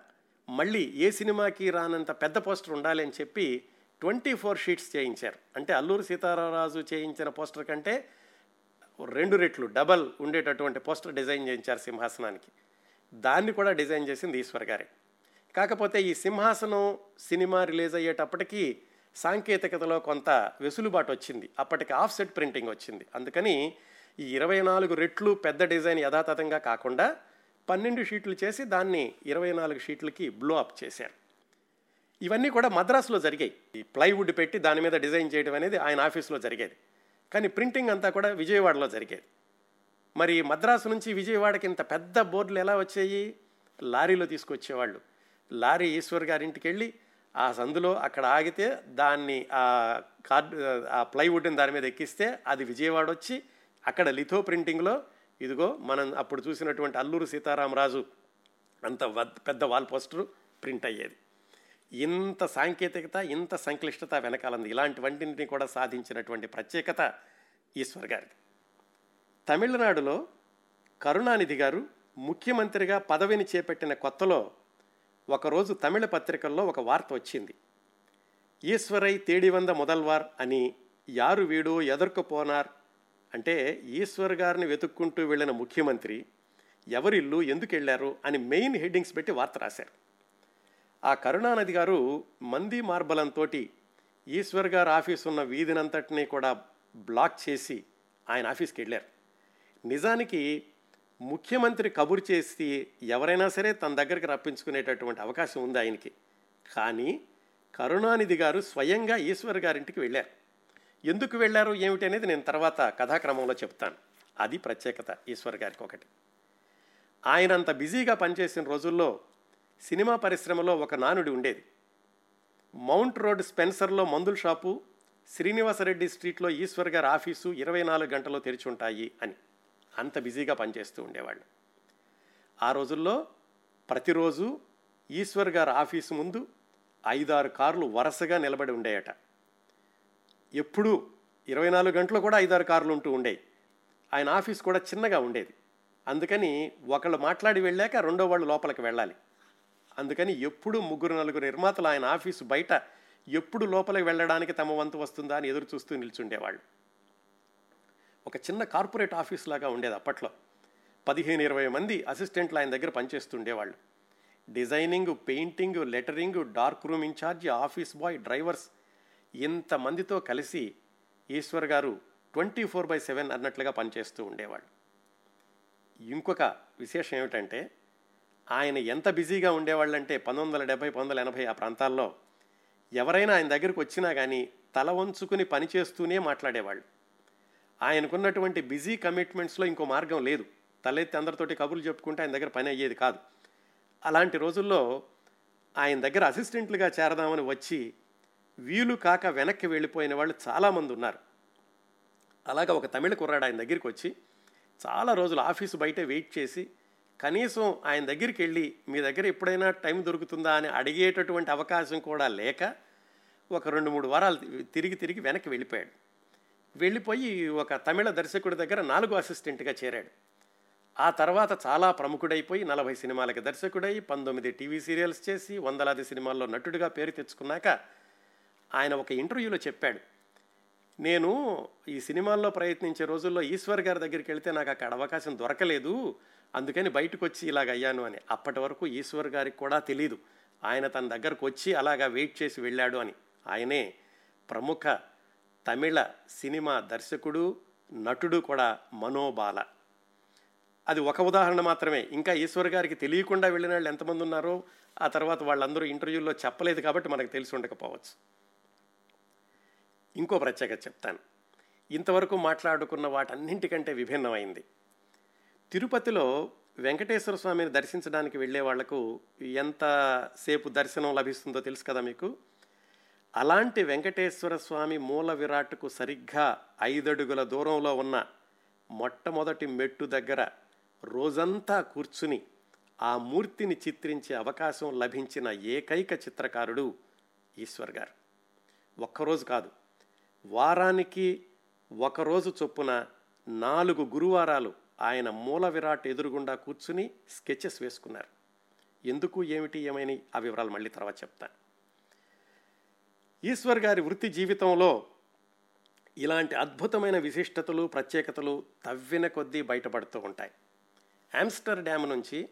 మళ్ళీ ఏ సినిమాకి రానంత పెద్ద పోస్టర్ ఉండాలి అని చెప్పి ట్వంటీ ఫోర్ షీట్స్ చేయించారు. అంటే అల్లూరి సీతారామరాజు చేయించిన పోస్టర్ కంటే రెండు రెట్లు డబల్ ఉండేటటువంటి పోస్టర్ డిజైన్ చేయించారు సింహాసనానికి. దాన్ని కూడా డిజైన్ చేసింది ఈశ్వర్ గారే. కాకపోతే ఈ సింహాసనం సినిమా రిలీజ్ అయ్యేటప్పటికీ సాంకేతికతలో కొంత వెసులుబాటు వచ్చింది. అప్పటికి ఆఫ్సెట్ ప్రింటింగ్ వచ్చింది. అందుకని ఈ ఇరవై నాలుగు రెట్లు పెద్ద డిజైన్ యథాతథంగా కాకుండా పన్నెండు షీట్లు చేసి దాన్ని ఇరవై నాలుగు షీట్లకి బ్లో అప్ చేశారు. ఇవన్నీ కూడా మద్రాసులో జరిగాయి. ఈ ప్లైవుడ్ పెట్టి దాని మీద డిజైన్ చేయడం అనేది ఆయన ఆఫీస్లో జరిగేది. కానీ ప్రింటింగ్ అంతా కూడా విజయవాడలో జరిగేది. మరి మద్రాసు నుంచి విజయవాడకి ఇంత పెద్ద బోర్డులు ఎలా వచ్చాయి? లారీలో తీసుకొచ్చేవాళ్ళు. లారీ ఈశ్వర్ గారింటికి వెళ్ళి ఆ సందులో అక్కడ ఆగితే దాన్ని ఆ కార్డ్ ఆ ప్లైవుడ్ని దాని మీద ఎక్కిస్తే అది విజయవాడ వచ్చి అక్కడ లిథో ప్రింటింగ్లో ఇదిగో మనం అప్పుడు చూసినటువంటి అల్లూరు సీతారామరాజు అంత వద్- పెద్ద వాల్ పోస్టరు ప్రింట్ అయ్యేది. ఇంత సాంకేతికత ఇంత సంక్లిష్టత వెనకాలంది. ఇలాంటివన్నింటినీ కూడా సాధించినటువంటి ప్రత్యేకత ఈశ్వర్ గారిది తమిళనాడులో కరుణానిధి గారు ముఖ్యమంత్రిగా పదవిని చేపట్టిన కొత్తలో ఒకరోజు తమిళ పత్రికల్లో ఒక వార్త వచ్చింది. ఈశ్వరై తేడివంద మొదల్వార్ అని యారు వీడు ఎదుర్కపోనార్ అంటే ఈశ్వర్ గారిని వెతుక్కుంటూ వెళ్ళిన ముఖ్యమంత్రి ఎవరిల్లు ఎందుకు వెళ్ళారు అని మెయిన్ హెడ్డింగ్స్ పెట్టి వార్త రాశారు. ఆ కరుణానది గారు మంది మార్బలంతో ఈశ్వర్ గారు ఆఫీస్ ఉన్న వీధినంతటినీ కూడా బ్లాక్ చేసి ఆయన ఆఫీస్కి వెళ్ళారు. నిజానికి ముఖ్యమంత్రి కబురు చేసి ఎవరైనా సరే తన దగ్గరికి రప్పించుకునేటటువంటి అవకాశం ఉంది ఆయనకి. కానీ కరుణానిధి గారు స్వయంగా ఈశ్వర్ గారింటికి వెళ్ళారు. ఎందుకు వెళ్ళారు ఏమిటి అనేది నేను తర్వాత కథాక్రమంలో చెప్తాను. అది ప్రత్యేకత ఈశ్వర్ గారికి ఒకటి. ఆయన అంత బిజీగా పనిచేసిన రోజుల్లో సినిమా పరిశ్రమలో ఒక నానుడి ఉండేది. మౌంట్ రోడ్ స్పెన్సర్లో మందుల షాపు శ్రీనివాసరెడ్డి స్ట్రీట్లో ఈశ్వర్ గారి ఆఫీసు ఇరవై నాలుగు గంటలు తెరిచి ఉంటాయి అని. అంత బిజీగా పనిచేస్తూ ఉండేవాళ్ళు. ఆ రోజుల్లో ప్రతిరోజు ఈశ్వర్ గారి ఆఫీసు ముందు ఐదారు కార్లు వరుసగా నిలబడి ఉండేయట. ఎప్పుడూ ఇరవై నాలుగు గంటలు కూడా ఐదారు కార్లు ఉంటూ ఉండేవి ఆయన ఆఫీస్ కూడా చిన్నగా ఉండేది. అందుకని ఒకళ్ళు మాట్లాడి వెళ్ళాక రెండో వాళ్ళు లోపలికి వెళ్ళాలి. అందుకని ఎప్పుడు ముగ్గురు నలుగురు నిర్మాతలు ఆయన ఆఫీసు బయట ఎప్పుడు లోపలికి వెళ్ళడానికి తమ వంతు వస్తుందా అని ఎదురు చూస్తూ నిల్చుండేవాళ్ళు. ఒక చిన్న కార్పొరేట్ ఆఫీస్ లాగా ఉండేది అప్పట్లో. పదిహేను ఇరవై మంది అసిస్టెంట్లు ఆయన దగ్గర పనిచేస్తుండేవాళ్ళు. Designing painting lettering dark room incharge office boy drivers ఇంతమందితో కలిసి ఈశ్వర్ గారు ట్వంటీ ఫోర్ బై సెవెన్ అన్నట్లుగా పనిచేస్తూ ఉండేవాళ్ళు. ఇంకొక విశేషం ఏమిటంటే ఆయన ఎంత బిజీగా ఉండేవాళ్ళంటే పంతొమ్మిది వందల డెబ్బై పంతొమ్మిది వందల ఎనభై ఆ ప్రాంతాల్లో ఎవరైనా ఆయన దగ్గరికి వచ్చినా కానీ తల వంచుకుని పనిచేస్తూనే మాట్లాడేవాళ్ళు. ఆయనకున్నటువంటి బిజీ కమిట్మెంట్స్లో ఇంకో మార్గం లేదు. తలెత్తి అందరితోటి కబుర్లు చెప్పుకుంటే ఆయన దగ్గర పని అయ్యేది కాదు. అలాంటి రోజుల్లో ఆయన దగ్గర అసిస్టెంట్లుగా చేరదామని వచ్చి వీలు కాక వెనక్కి వెళ్ళిపోయిన వాళ్ళు చాలామంది ఉన్నారు. అలాగా ఒక తమిళ కుర్రాడు ఆయన దగ్గరికి వచ్చి చాలా రోజులు ఆఫీసు బయటే వెయిట్ చేసి కనీసం ఆయన దగ్గరికి వెళ్ళి మీ దగ్గర ఎప్పుడైనా టైం దొరుకుతుందా అని అడిగేటటువంటి అవకాశం కూడా లేక ఒక రెండు మూడు వారాలు తిరిగి తిరిగి వెనక్కి వెళ్ళిపోయాడు. వెళ్ళిపోయి ఒక తమిళ దర్శకుడి దగ్గర నాలుగో అసిస్టెంట్గా చేరాడు. ఆ తర్వాత చాలా ప్రముఖుడైపోయి నలభై సినిమాలకి దర్శకుడై పంతొమ్మిది టీవీ సీరియల్స్ చేసి వందలాది సినిమాల్లో నటుడిగా పేరు తెచ్చుకున్నాక ఆయన ఒక ఇంటర్వ్యూలో చెప్పాడు. నేను ఈ సినిమాల్లో ప్రయత్నించే రోజుల్లో ఈశ్వర్ గారి దగ్గరికి వెళ్తే నాకు అక్కడ అవకాశం దొరకలేదు. అందుకని బయటకు వచ్చి ఇలాగ అయ్యాను అని. అప్పటి వరకు ఈశ్వర్ గారికి కూడా తెలీదు. ఆయన తన దగ్గరకు వచ్చి అలాగా వెయిట్ చేసి వెళ్ళాడు అని. ఆయనే ప్రముఖ తమిళ సినిమా దర్శకుడు నటుడు కూడా మనోబాల అది ఒక ఉదాహరణ మాత్రమే. ఇంకా ఈశ్వర్ గారికి తెలియకుండా వెళ్ళిన వాళ్ళు ఎంతమంది ఉన్నారో ఆ తర్వాత వాళ్ళందరూ ఇంటర్వ్యూల్లో చెప్పలేదు కాబట్టి మనకు తెలిసి ఉండకపోవచ్చు. ఇంకో ప్రత్యేకత చెప్తాను. ఇంతవరకు మాట్లాడుకున్న వాటన్నింటికంటే విభిన్నమైంది. తిరుపతిలో వెంకటేశ్వర స్వామిని దర్శించడానికి వెళ్ళే వాళ్ళకు ఎంతసేపు దర్శనం లభిస్తుందో తెలుసు కదా మీకు? అలాంటి వెంకటేశ్వర స్వామి మూల విరాట్కు సరిగ్గా ఐదడుగుల దూరంలో ఉన్న మొట్టమొదటి మెట్టు దగ్గర రోజంతా కూర్చుని ఆ మూర్తిని చిత్రించే అవకాశం లభించిన ఏకైక చిత్రకారుడు ఈశ్వర్ గారు. ఒక్కరోజు కాదు వారానికి ఒకరోజు చొప్పున నాలుగు గురువారాలు ఆయన మూల విరాట్ ఎదురుగుండా కూర్చుని స్కెచెస్ వేసుకున్నారు. ఎందుకు ఏమిటి ఏమైనా ఆ వివరాలు మళ్ళీ తర్వాత చెప్తాను. ఈశ్వర్ గారి వృత్తి జీవితంలో ఇలాంటి అద్భుతమైన విశిష్టతలు ప్రత్యేకతలు తవ్విన కొద్దీ బయటపడుతూ ఉంటాయి. ఆమ్స్టర్ డ్యామ్ నుంచి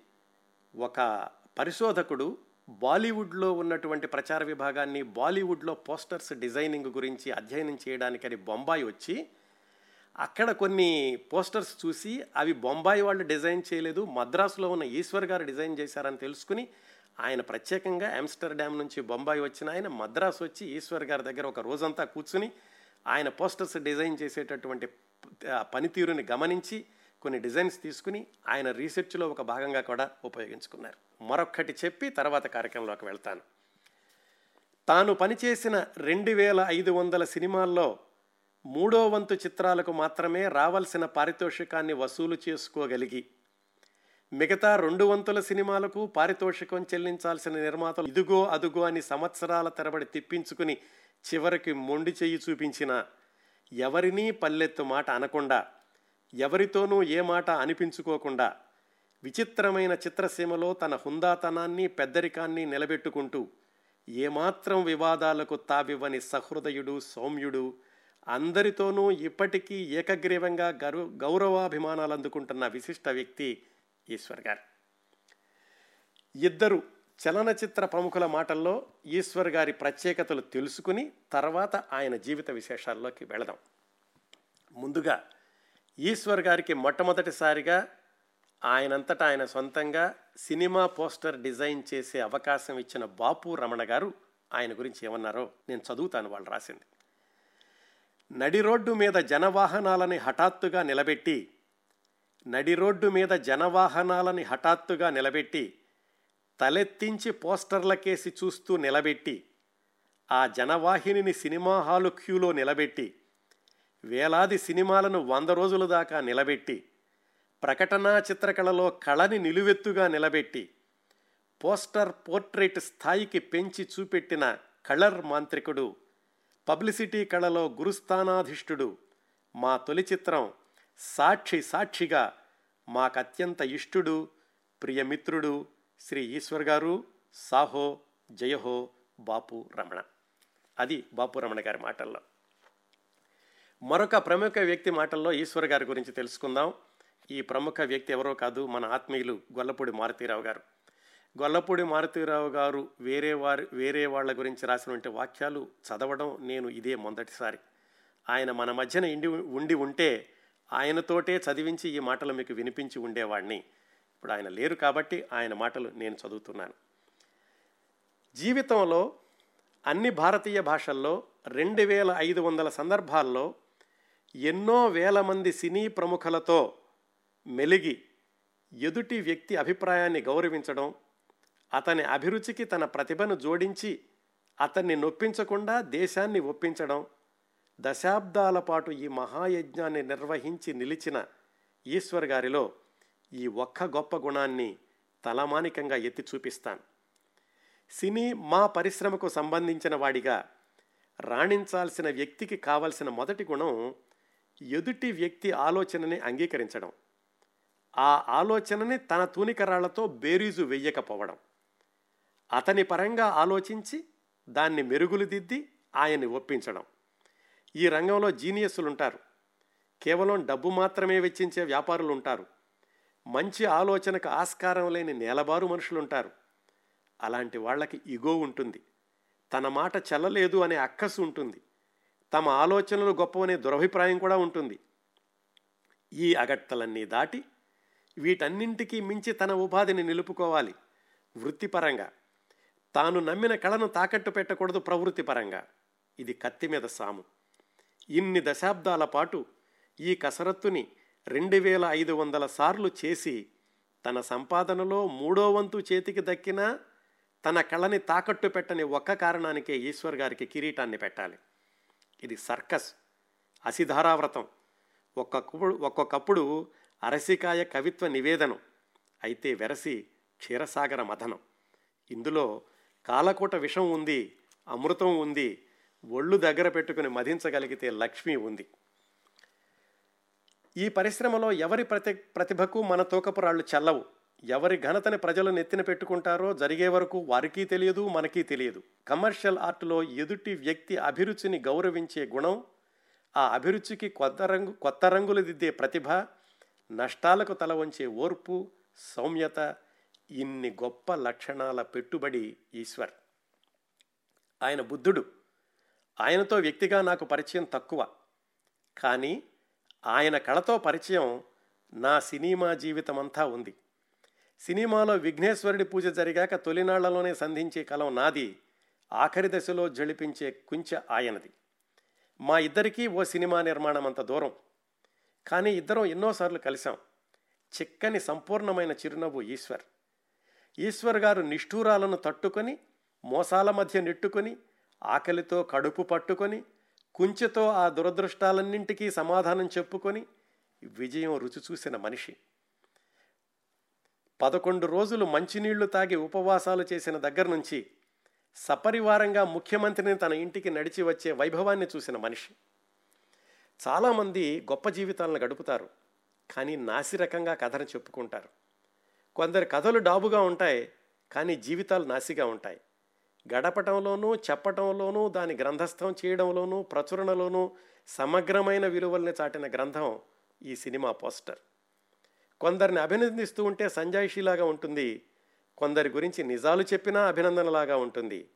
ఒక పరిశోధకుడు బాలీవుడ్లో ఉన్నటువంటి ప్రచార విభాగాన్ని బాలీవుడ్లో పోస్టర్స్ డిజైనింగ్ గురించి అధ్యయనం చేయడానికని బొంబాయి వచ్చి అక్కడ కొన్ని పోస్టర్స్ చూసి అవి బొంబాయి వాళ్ళు డిజైన్ చేయలేదు మద్రాసులో ఉన్న ఈశ్వర్ గారు డిజైన్ చేశారని తెలుసుకుని ఆయన ప్రత్యేకంగా ఆమ్స్టర్డామ్ నుంచి బొంబాయి వచ్చిన ఆయన మద్రాసు వచ్చి ఈశ్వర్ గారి దగ్గర ఒక రోజంతా కూర్చుని ఆయన పోస్టర్స్ డిజైన్ చేసేటటువంటి పనితీరుని గమనించి కొన్ని డిజైన్స్ తీసుకుని ఆయన రీసెర్చ్లో ఒక భాగంగా కూడా ఉపయోగించుకున్నారు. మరొక్కటి చెప్పి తర్వాత కార్యక్రమంలోకి వెళ్తాను. తాను పనిచేసిన రెండు వేల ఐదు వందల సినిమాల్లో మూడో వంతు చిత్రాలకు మాత్రమే రావాల్సిన పారితోషికాన్ని వసూలు చేసుకోగలిగి మిగతా రెండు వంతుల సినిమాలకు పారితోషికం చెల్లించాల్సిన నిర్మాతలు ఇదిగో అదుగో అని సంవత్సరాల తరబడి తిప్పించుకుని చివరికి మొండి చెయ్యి చూపించిన ఎవరినీ పల్లెత్తు మాట అనకుండా ఎవరితోనూ ఏ మాట అనిపించుకోకుండా విచిత్రమైన చిత్రసీమలో తన హుందాతనాన్ని పెద్దరికాన్ని నిలబెట్టుకుంటూ ఏమాత్రం వివాదాలకు తావివ్వని సహృదయుడు సౌమ్యుడు అందరితోనూ ఇప్పటికీ ఏకగ్రీవంగా గరు గౌరవాభిమానాలు అందుకుంటున్న విశిష్ట వ్యక్తి ఈశ్వర్ గారు. ఇద్దరు చలనచిత్ర ప్రముఖుల మాటల్లో ఈశ్వర్ గారి ప్రత్యేకతలు తెలుసుకుని తర్వాత ఆయన జీవిత విశేషాల్లోకి వెళదాం. ముందుగా ఈశ్వర్ గారికి మొట్టమొదటిసారిగా ఆయనంతటా ఆయన సొంతంగా సినిమా పోస్టర్ డిజైన్ చేసే అవకాశం ఇచ్చిన బాపు రమణ గారు ఆయన గురించి ఏమన్నారో నేను చదువుతాను వాళ్ళు రాసింది. నడి రోడ్డు మీద జనవాహనాలని హఠాత్తుగా నిలబెట్టి నడి రోడ్డు మీద జనవాహనాలని హఠాత్తుగా నిలబెట్టి తలెత్తించి పోస్టర్లకేసి చూస్తూ నిలబెట్టి ఆ జనవాహినిని సినిమా హాలు క్యూలో నిలబెట్టి వేలాది సినిమాలను వంద రోజుల దాకా నిలబెట్టి ప్రకటనా చిత్రకళలో కళని నిలువెత్తుగా నిలబెట్టి పోస్టర్ పోర్ట్రేట్ స్థాయికి పెంచి చూపెట్టిన కళర్ మాంత్రికుడు పబ్లిసిటీ కళలో గురుస్థానాధిష్ఠుడు మా తొలి చిత్రం సాక్షి సాక్షిగా మాకత్యంత ఇష్టుడు ప్రియమిత్రుడు శ్రీ ఈశ్వర్ గారు. సాహో జయహో బాపు రమణ. అది బాపు రమణ గారి మాటల్లో. మరొక ప్రముఖ వ్యక్తి మాటల్లో ఈశ్వర్ గారి గురించి తెలుసుకుందాం. ఈ ప్రముఖ వ్యక్తి ఎవరో కాదు మన ఆత్మీయులు గొల్లపూడి మారుతీరావు గారు. గొల్లపూడి మారుతీరావు గారు వేరే వారి వేరే వాళ్ళ గురించి రాసినటువంటి వాక్యాలు చదవడం నేను ఇదే మొదటిసారి. ఆయన మన మధ్యన ఇండి ఉండి ఉంటే ఆయనతోటే చదివించి ఈ మాటలు మీకు వినిపించి ఉండేవాడిని ఇప్పుడు ఆయన లేరు కాబట్టి ఆయన మాటలు నేను చదువుతున్నాను. జీవితంలో అన్ని భారతీయ భాషల్లో రెండు వేల ఐదు వందల సందర్భాల్లో ఎన్నో వేల మంది సినీ ప్రముఖులతో మెలిగి ఎదుటి వ్యక్తి అభిప్రాయాన్ని గౌరవించడం అతని అభిరుచికి తన ప్రతిభను జోడించి అతన్ని నొప్పించకుండా దేశాన్ని ఒప్పించడం దశాబ్దాల పాటు ఈ మహాయజ్ఞాన్ని నిర్వహించి నిలిచిన ఈశ్వర్ గారిలో ఈ ఒక్క గొప్ప గుణాన్ని తలమానికంగా ఎత్తి చూపిస్తాను. సినీ మా పరిశ్రమకు సంబంధించిన వాడిగా రాణించాల్సిన వ్యక్తికి కావలసిన మొదటి గుణం ఎదుటి వ్యక్తి ఆలోచనని అంగీకరించడం. ఆ ఆలోచనని తన తూనికరాళ్ళతో బేరీజు వెయ్యకపోవడం అతని పరంగా ఆలోచించి దాన్ని మెరుగులు దిద్ది ఆయన్ని ఒప్పించడం. ఈ రంగంలో జీనియస్లు ఉంటారు కేవలం డబ్బు మాత్రమే వెచ్చించే వ్యాపారులు ఉంటారు మంచి ఆలోచనకు ఆస్కారం లేని నేలబారు మనుషులు ఉంటారు అలాంటి వాళ్ళకి ఇగో ఉంటుంది. తన మాట చెల్లలేదు అనే అక్కసు ఉంటుంది. తమ ఆలోచనలు గొప్పవనే దురభిప్రాయం కూడా ఉంటుంది. ఈ అగట్టలన్నీ దాటి వీటన్నింటికీ మించి తన ఉపాధిని నిలుపుకోవాలి వృత్తిపరంగా. తాను నమ్మిన కళను తాకట్టు పెట్టకూడదు ప్రవృత్తిపరంగా. ఇది కత్తి మీద సాము. ఇన్ని దశాబ్దాల పాటు ఈ కసరత్తుని రెండు వేల ఐదు వందల సార్లు చేసి తన సంపాదనలో మూడో వంతు చేతికి దక్కినా తన కళని తాకట్టు పెట్టని ఒక్క కారణానికే ఈశ్వర్ గారికి కిరీటాన్ని పెట్టాలి. ఇది సర్కస్ అసిధారావ్రతం. ఒక్కొక్కప్పుడు ఒక్కొక్కప్పుడు అరసికాయ కవిత్వ నివేదనం అయితే వెరసి క్షీరసాగర మథనం. ఇందులో కాలకూట విషం ఉంది అమృతం ఉంది ఒళ్ళు దగ్గర పెట్టుకుని మధించగలిగితే లక్ష్మి ఉంది. ఈ పరిశ్రమలో ఎవరి ప్రతి ప్రతిభకు మన తూకపురాళ్ళు చల్లవు. ఎవరి ఘనతని ప్రజలు నెత్తిన పెట్టుకుంటారో జరిగే వరకు వారికి తెలియదు మనకి తెలియదు. కమర్షియల్ ఆర్ట్లో ఎదుటి వ్యక్తి అభిరుచిని గౌరవించే గుణం ఆ అభిరుచికి కొత్త రంగు కొత్త రంగులు దిద్దే ప్రతిభ నష్టాలకు తల వంచే ఓర్పు సౌమ్యత ఇన్ని గొప్ప లక్షణాల పెట్టుబడి ఈశ్వర్. ఆయన బుద్ధుడు. ఆయనతో వ్యక్తిగా నాకు పరిచయం తక్కువ. కానీ ఆయన కళతో పరిచయం నా సినిమా జీవితమంతా ఉంది. సినిమాలో విఘ్నేశ్వరుడి పూజ జరిగాక తొలినాళ్ళలోనే సంధించే కలం నాది. ఆఖరి దశలో జళిపించే కుంచె ఆయనది. మా ఇద్దరికీ ఓ సినిమా నిర్మాణం అంత దూరం. కానీ ఇద్దరం ఎన్నోసార్లు కలిశాం. చిక్కని సంపూర్ణమైన చిరునవ్వు ఈశ్వర్. ఈశ్వర్ గారు నిష్ఠూరాలను తట్టుకొని మోసాల మధ్య నెట్టుకొని ఆకలితో కడుపు పట్టుకొని కుంచెతో ఆ దురదృష్టాలన్నింటికీ సమాధానం చెప్పుకొని విజయం రుచి చూసిన మనిషి. పదకొండు రోజులు మంచినీళ్ళు తాగి ఉపవాసాలు చేసిన దగ్గర నుంచి సపరివారంగా ముఖ్యమంత్రిని తన ఇంటికి నడిచి వచ్చే వైభవాన్ని చూసిన మనిషి. చాలామంది గొప్ప జీవితాలను గడుపుతారు కానీ నాసిరకంగా కథను చెప్పుకుంటారు. కొందరి కథలు డాబుగా ఉంటాయి కానీ జీవితాలు నాసిగా ఉంటాయి. గడపటంలోనూ చెప్పటంలోనూ దాని గ్రంథస్థం చేయడంలోనూ ప్రచురణలోనూ సమగ్రమైన విలువల్ని చాటిన గ్రంథం ఈ సినిమా పోస్టర్. కొందరిని అభినందిస్తూ ఉంటే సంజాయిషీలాగా ఉంటుంది. కొందరి గురించి నిజాలు చెప్పినా అభినందనలాగా ఉంటుంది.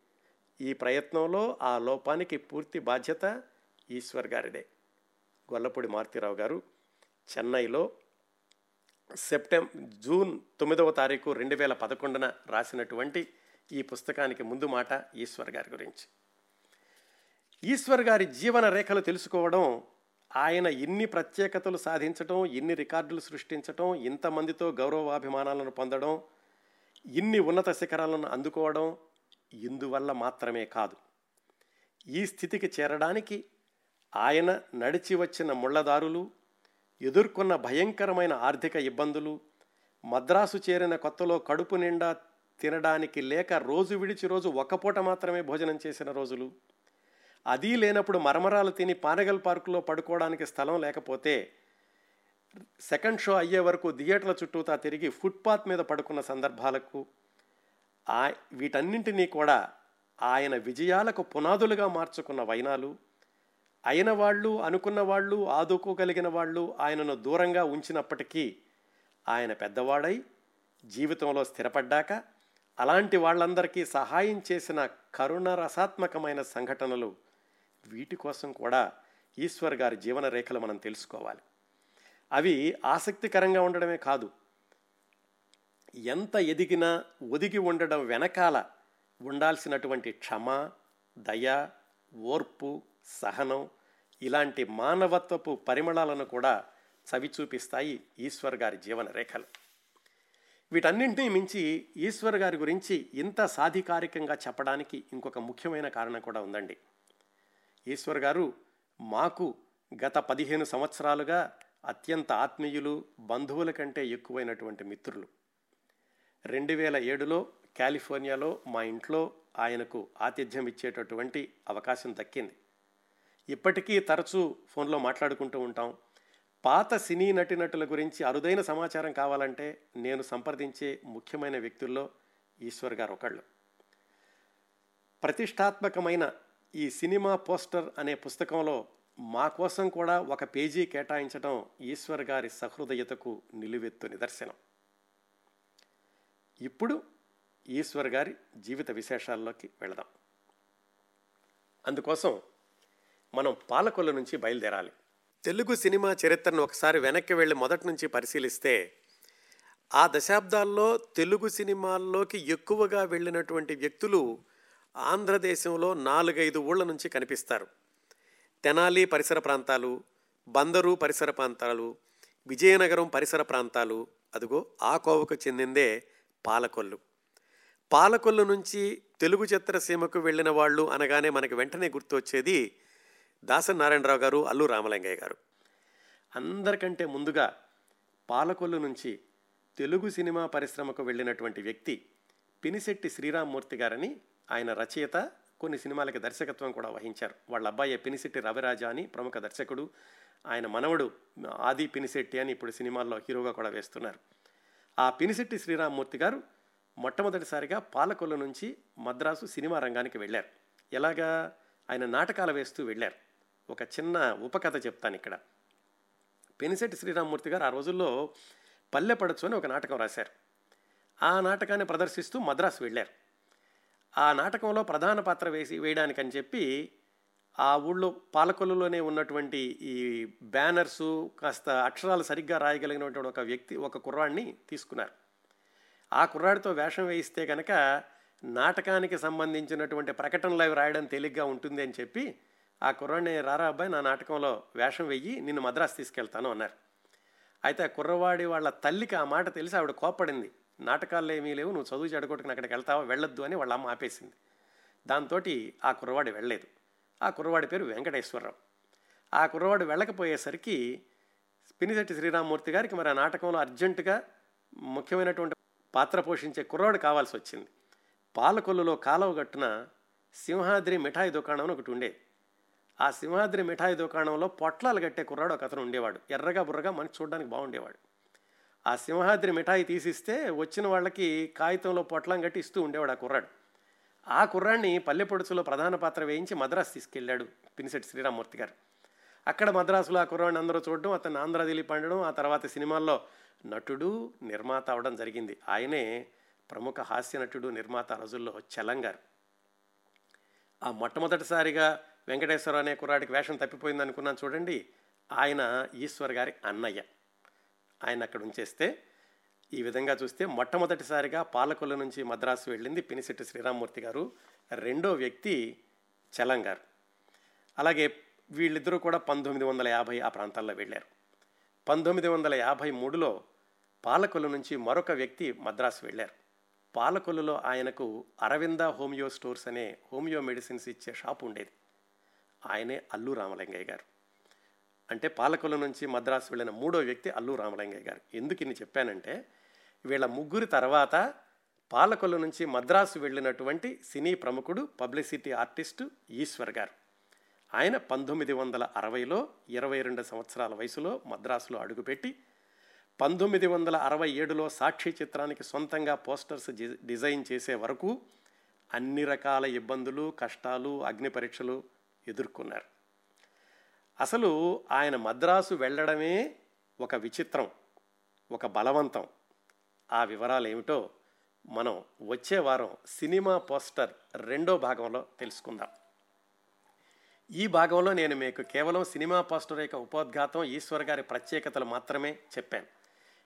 ఈ ప్రయత్నంలో ఆ లోపానికి పూర్తి బాధ్యత ఈశ్వర్ గారిదే. గొల్లపూడి మారుతీరావు గారు చెన్నైలో సెప్టెం జూన్ తొమ్మిదవ తారీఖు రెండు వేల పదకొండున రాసినటువంటి ఈ పుస్తకానికి ముందు మాట ఈశ్వర్ గారి గురించి. ఈశ్వర్ గారి జీవన రేఖలు తెలుసుకోవడం ఆయన ఇన్ని ప్రత్యేకతలు సాధించడం ఇన్ని రికార్డులు సృష్టించడం ఇంతమందితో గౌరవాభిమానాలను పొందడం ఇన్ని ఉన్నత శిఖరాలను అందుకోవడం ఇందువల్ల మాత్రమే కాదు. ఈ స్థితికి చేరడానికి ఆయన నడిచి వచ్చిన ముళ్ళదారులు ఎదుర్కొన్న భయంకరమైన ఆర్థిక ఇబ్బందులు మద్రాసు చేరిన కొత్తలో కడుపు నిండా తినడానికి లేక రోజు విడిచి రోజు ఒక్క పూట మాత్రమే భోజనం చేసిన రోజులు. అది లేనప్పుడు మరమరాలు తిని పానగల్ పార్కులో పడుకోవడానికి స్థలం లేకపోతే సెకండ్ షో అయ్యే వరకు థియేటర్ల చుట్టూతా తిరిగి ఫుట్పాత్ మీద పడుకున్న సందర్భాలకు ఆ వీటన్నింటినీ కూడా ఆయన విజయాలకు పునాదులుగా మార్చుకున్న వైనాలు అయిన వాళ్ళు అనుకున్న వాళ్ళు ఆదుకోగలిగిన వాళ్ళు ఆయనను దూరంగా ఉంచినప్పటికీ ఆయన పెద్దవాడై జీవితంలో స్థిరపడ్డాక అలాంటి వాళ్ళందరికీ సహాయం చేసిన కరుణ రసాత్మకమైన సంఘటనలు వీటి కోసం కూడా ఈశ్వర్ గారి జీవన రేఖలు మనం తెలుసుకోవాలి. అవి ఆసక్తికరంగా ఉండడమే కాదు ఎంత ఎదిగినా ఒదిగి ఉండడం వెనకాల ఉండాల్సినటువంటి క్షమ దయ ఓర్పు సహనం ఇలాంటి మానవత్వపు పరిమళాలను కూడా చవి చూపిస్తాయి ఈశ్వర్ గారి జీవన రేఖలు వీటన్నింటినీ మించి ఈశ్వర్ గారి గురించి ఇంత సాధికారికంగా చెప్పడానికి ఇంకొక ముఖ్యమైన కారణం కూడా ఉందండి. ఈశ్వర్ గారు మాకు గత పదిహేను సంవత్సరాలుగా అత్యంత ఆత్మీయులు బంధువుల కంటే ఎక్కువైనటువంటి మిత్రులు. రెండు వేల ఏడులో కాలిఫోర్నియాలో మా ఇంట్లో ఆయనకు ఆతిథ్యం ఇచ్చేటటువంటి అవకాశం దక్కింది. ఇప్పటికీ తరచూ ఫోన్లో మాట్లాడుకుంటూ ఉంటాం. పాత సినీ నటినటుల గురించి అరుదైన సమాచారం కావాలంటే నేను సంప్రదించే ముఖ్యమైన వ్యక్తుల్లో ఈశ్వర్ గారు ఒకళ్ళు. ప్రతిష్టాత్మకమైన ఈ సినిమా పోస్టర్ అనే పుస్తకంలో మా కోసం కూడా ఒక పేజీ కేటాయించడం ఈశ్వర్ గారి సహృదయతకు నిలువెత్తు నిదర్శనం. ఇప్పుడు ఈశ్వర్ గారి జీవిత విశేషాల్లోకి వెళదాం. అందుకోసం మనం పాలకొల్ల నుంచి బయలుదేరాలి. తెలుగు సినిమా చరిత్రను ఒకసారి వెనక్కి వెళ్ళి మొదటి నుంచి పరిశీలిస్తే ఆ దశాబ్దాల్లో తెలుగు సినిమాల్లోకి ఎక్కువగా వెళ్ళినటువంటి వ్యక్తులు ఆంధ్రదేశంలో నాలుగైదు ఊళ్ళ నుంచి కనిపిస్తారు. తెనాలి పరిసర ప్రాంతాలు బందరు పరిసర ప్రాంతాలు విజయనగరం పరిసర ప్రాంతాలు అదిగో ఆ కోవకు చెందిందే పాలకొల్లు. పాలకొల్లు నుంచి తెలుగు చిత్రసీమకు వెళ్ళిన వాళ్ళు అనగానే మనకి వెంటనే గుర్తొచ్చేది దాసరి నారాయణరావు గారు అల్లు రామలింగయ్య గారు. అందరికంటే ముందుగా పాలకొల్లు నుంచి తెలుగు సినిమా పరిశ్రమకు వెళ్ళినటువంటి వ్యక్తి పినిశెట్టి శ్రీరామ్మూర్తి గారని ఆయన రచయిత కొన్ని సినిమాలకి దర్శకత్వం కూడా వహించారు. వాళ్ళ అబ్బాయి పినిశెట్టి రవిరాజా అని ప్రముఖ దర్శకుడు. ఆయన మనవడు ఆది పినిశెట్టి అని ఇప్పుడు సినిమాల్లో హీరోగా కూడా వేస్తున్నారు. ఆ పినిశెట్టి శ్రీరామ్మూర్తి గారు మొట్టమొదటిసారిగా పాలకొల్లు నుంచి మద్రాసు సినిమా రంగానికి వెళ్ళారు. ఎలాగా? ఆయన నాటకాలు వేస్తూ వెళ్ళారు. ఒక చిన్న ఉపకథ చెప్తాను ఇక్కడ. పెనిసెట్టి శ్రీరామ్మూర్తి గారు ఆ రోజుల్లో పల్లెపడచ్చు అని ఒక నాటకం రాశారు. ఆ నాటకాన్ని ప్రదర్శిస్తూ మద్రాసు వెళ్ళారు. ఆ నాటకంలో ప్రధాన పాత్ర వేసి వేయడానికని చెప్పి ఆ ఊళ్ళో పాలకొల్లులోనే ఉన్నటువంటి ఈ బ్యానర్సు కాస్త అక్షరాలు సరిగ్గా రాయగలిగినటువంటి ఒక వ్యక్తి ఒక కుర్రాడిని తీసుకున్నారు. ఆ కుర్రాడితో వేషం వేయిస్తే కనుక నాటకానికి సంబంధించినటువంటి ప్రకటనలు అవి రాయడం తేలిగ్గా ఉంటుంది అని చెప్పి ఆ కుర్రాడిని రారా అబ్బాయి నా నాటకంలో వేషం వెయ్యి నిన్ను మద్రాసు తీసుకెళ్తాను అన్నారు. అయితే ఆ కుర్రవాడి వాళ్ళ తల్లికి ఆ మాట తెలిసి ఆవిడ కోప్పడింది. నాటకాల్లో ఏమీ లేవు నువ్వు చదువు చెడగొట్టుకుని అక్కడికి వెళ్తావా? వెళ్ళొద్దు అని వాళ్ళ అమ్మ ఆపేసింది. దాంతో ఆ కుర్రవాడి వెళ్ళలేదు. ఆ కుర్రవాడి పేరు వెంకటేశ్వరరావు. ఆ కుర్రవాడు వెళ్ళకపోయేసరికి పినిశెట్టి శ్రీరామ్మూర్తి గారికి మరి ఆ నాటకంలో అర్జెంటుగా ముఖ్యమైనటువంటి పాత్ర పోషించే కుర్రవాడు కావాల్సి వచ్చింది. పాలకొల్లులో కాలువ గట్టున సింహాద్రి మిఠాయి దుకాణం అని ఒకటి ఉండేది. ఆ సింహాద్రి మిఠాయి దుకాణంలో పొట్లాలు కట్టే కుర్రాడు ఒక అతను ఉండేవాడు. ఎర్రగా బుర్రగా మనకి చూడడానికి బాగుండేవాడు. ఆ సింహాద్రి మిఠాయి తీసిస్తే వచ్చిన వాళ్ళకి కాగితంలో పొట్లం కట్టి ఇస్తూ ఉండేవాడు ఆ కుర్రాడు. ఆ కుర్రాడిని పల్లెపొడుచులో ప్రధాన పాత్ర వేయించి మద్రాసు తీసుకెళ్ళాడు పినిసెట్టి శ్రీరామ్మూర్తి గారు. అక్కడ మద్రాసులో ఆ కుర్రాడిని అందరూ చూడడం అతను ఆంధ్ర దిలీప్ పండడం ఆ తర్వాత సినిమాల్లో నటుడు నిర్మాత అవడం జరిగింది. ఆయనే ప్రముఖ హాస్య నటుడు నిర్మాత రోజుల్లో చలంగారు. ఆ మొట్టమొదటిసారిగా వెంకటేశ్వర అనే కుర్రాడికి వేషం తప్పిపోయింది అనుకున్నాను చూడండి. ఆయన ఈశ్వర్ గారి అన్నయ్య. ఆయన అక్కడ ఉంచేస్తే ఈ విధంగా చూస్తే మొట్టమొదటిసారిగా పాలకొల్లు నుంచి మద్రాసు వెళ్ళింది పినిశెట్టి శ్రీరామ్మూర్తి గారు. రెండో వ్యక్తి చలం గారు. అలాగే వీళ్ళిద్దరూ కూడా పంతొమ్మిది వందల యాభై ఆ ప్రాంతాల్లో వెళ్ళారు. పంతొమ్మిది వందల యాభై మూడులో పాలకొల్లు నుంచి మరొక వ్యక్తి మద్రాసు వెళ్ళారు. పాలకొల్లులో ఆయనకు అరవింద హోమియో స్టోర్స్ అనే హోమియో మెడిసిన్స్ ఇచ్చే షాప్ ఉండేది. ఆయనే అల్లు రామలింగయ్య గారు. అంటే పాలకొల్లు నుంచి మద్రాసు వెళ్ళిన మూడో వ్యక్తి అల్లు రామలింగయ్య గారు. ఎందుకు ఇన్ని చెప్పానంటే వీళ్ళ ముగ్గురి తర్వాత పాలకుల నుంచి మద్రాసు వెళ్ళినటువంటి సినీ ప్రముఖుడు పబ్లిసిటీ ఆర్టిస్టు ఈశ్వర్ గారు. ఆయన పంతొమ్మిది వందల అరవైలో ఇరవై రెండు సంవత్సరాల వయసులో మద్రాసులో అడుగుపెట్టి పంతొమ్మిది వందల అరవై ఏడులో సాక్షి చిత్రానికి సొంతంగా పోస్టర్స్ డిజైన్ చేసే వరకు అన్ని రకాల ఇబ్బందులు కష్టాలు అగ్ని పరీక్షలు ఎదుర్కొన్నారు. అసలు ఆయన మద్రాసు వెళ్ళడమే ఒక విచిత్రం ఒక బలవంతం. ఆ వివరాలు ఏమిటో మనం వచ్చే వారం సినిమా పోస్టర్ రెండో భాగంలో తెలుసుకుందాం. ఈ భాగంలో నేను మీకు కేవలం సినిమా పోస్టర్ యొక్క ఉపోద్ఘాతం ఈశ్వర్ గారి ప్రత్యేకతలు మాత్రమే చెప్పాను.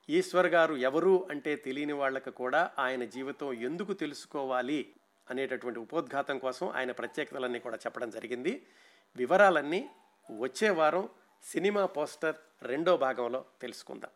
ఈశ్వర్ గారు ఎవరు అంటే తెలియని వాళ్ళకు కూడా ఆయన జీవితం ఎందుకు తెలుసుకోవాలి అనేటటువంటి ఉపోద్ఘాతం కోసం ఆయన ప్రత్యేకతలన్నీ కూడా చెప్పడం జరిగింది. వివరాలన్నీ వచ్చే వారం సినిమా పోస్టర్ రెండో భాగంలో తెలుసుకుందాం.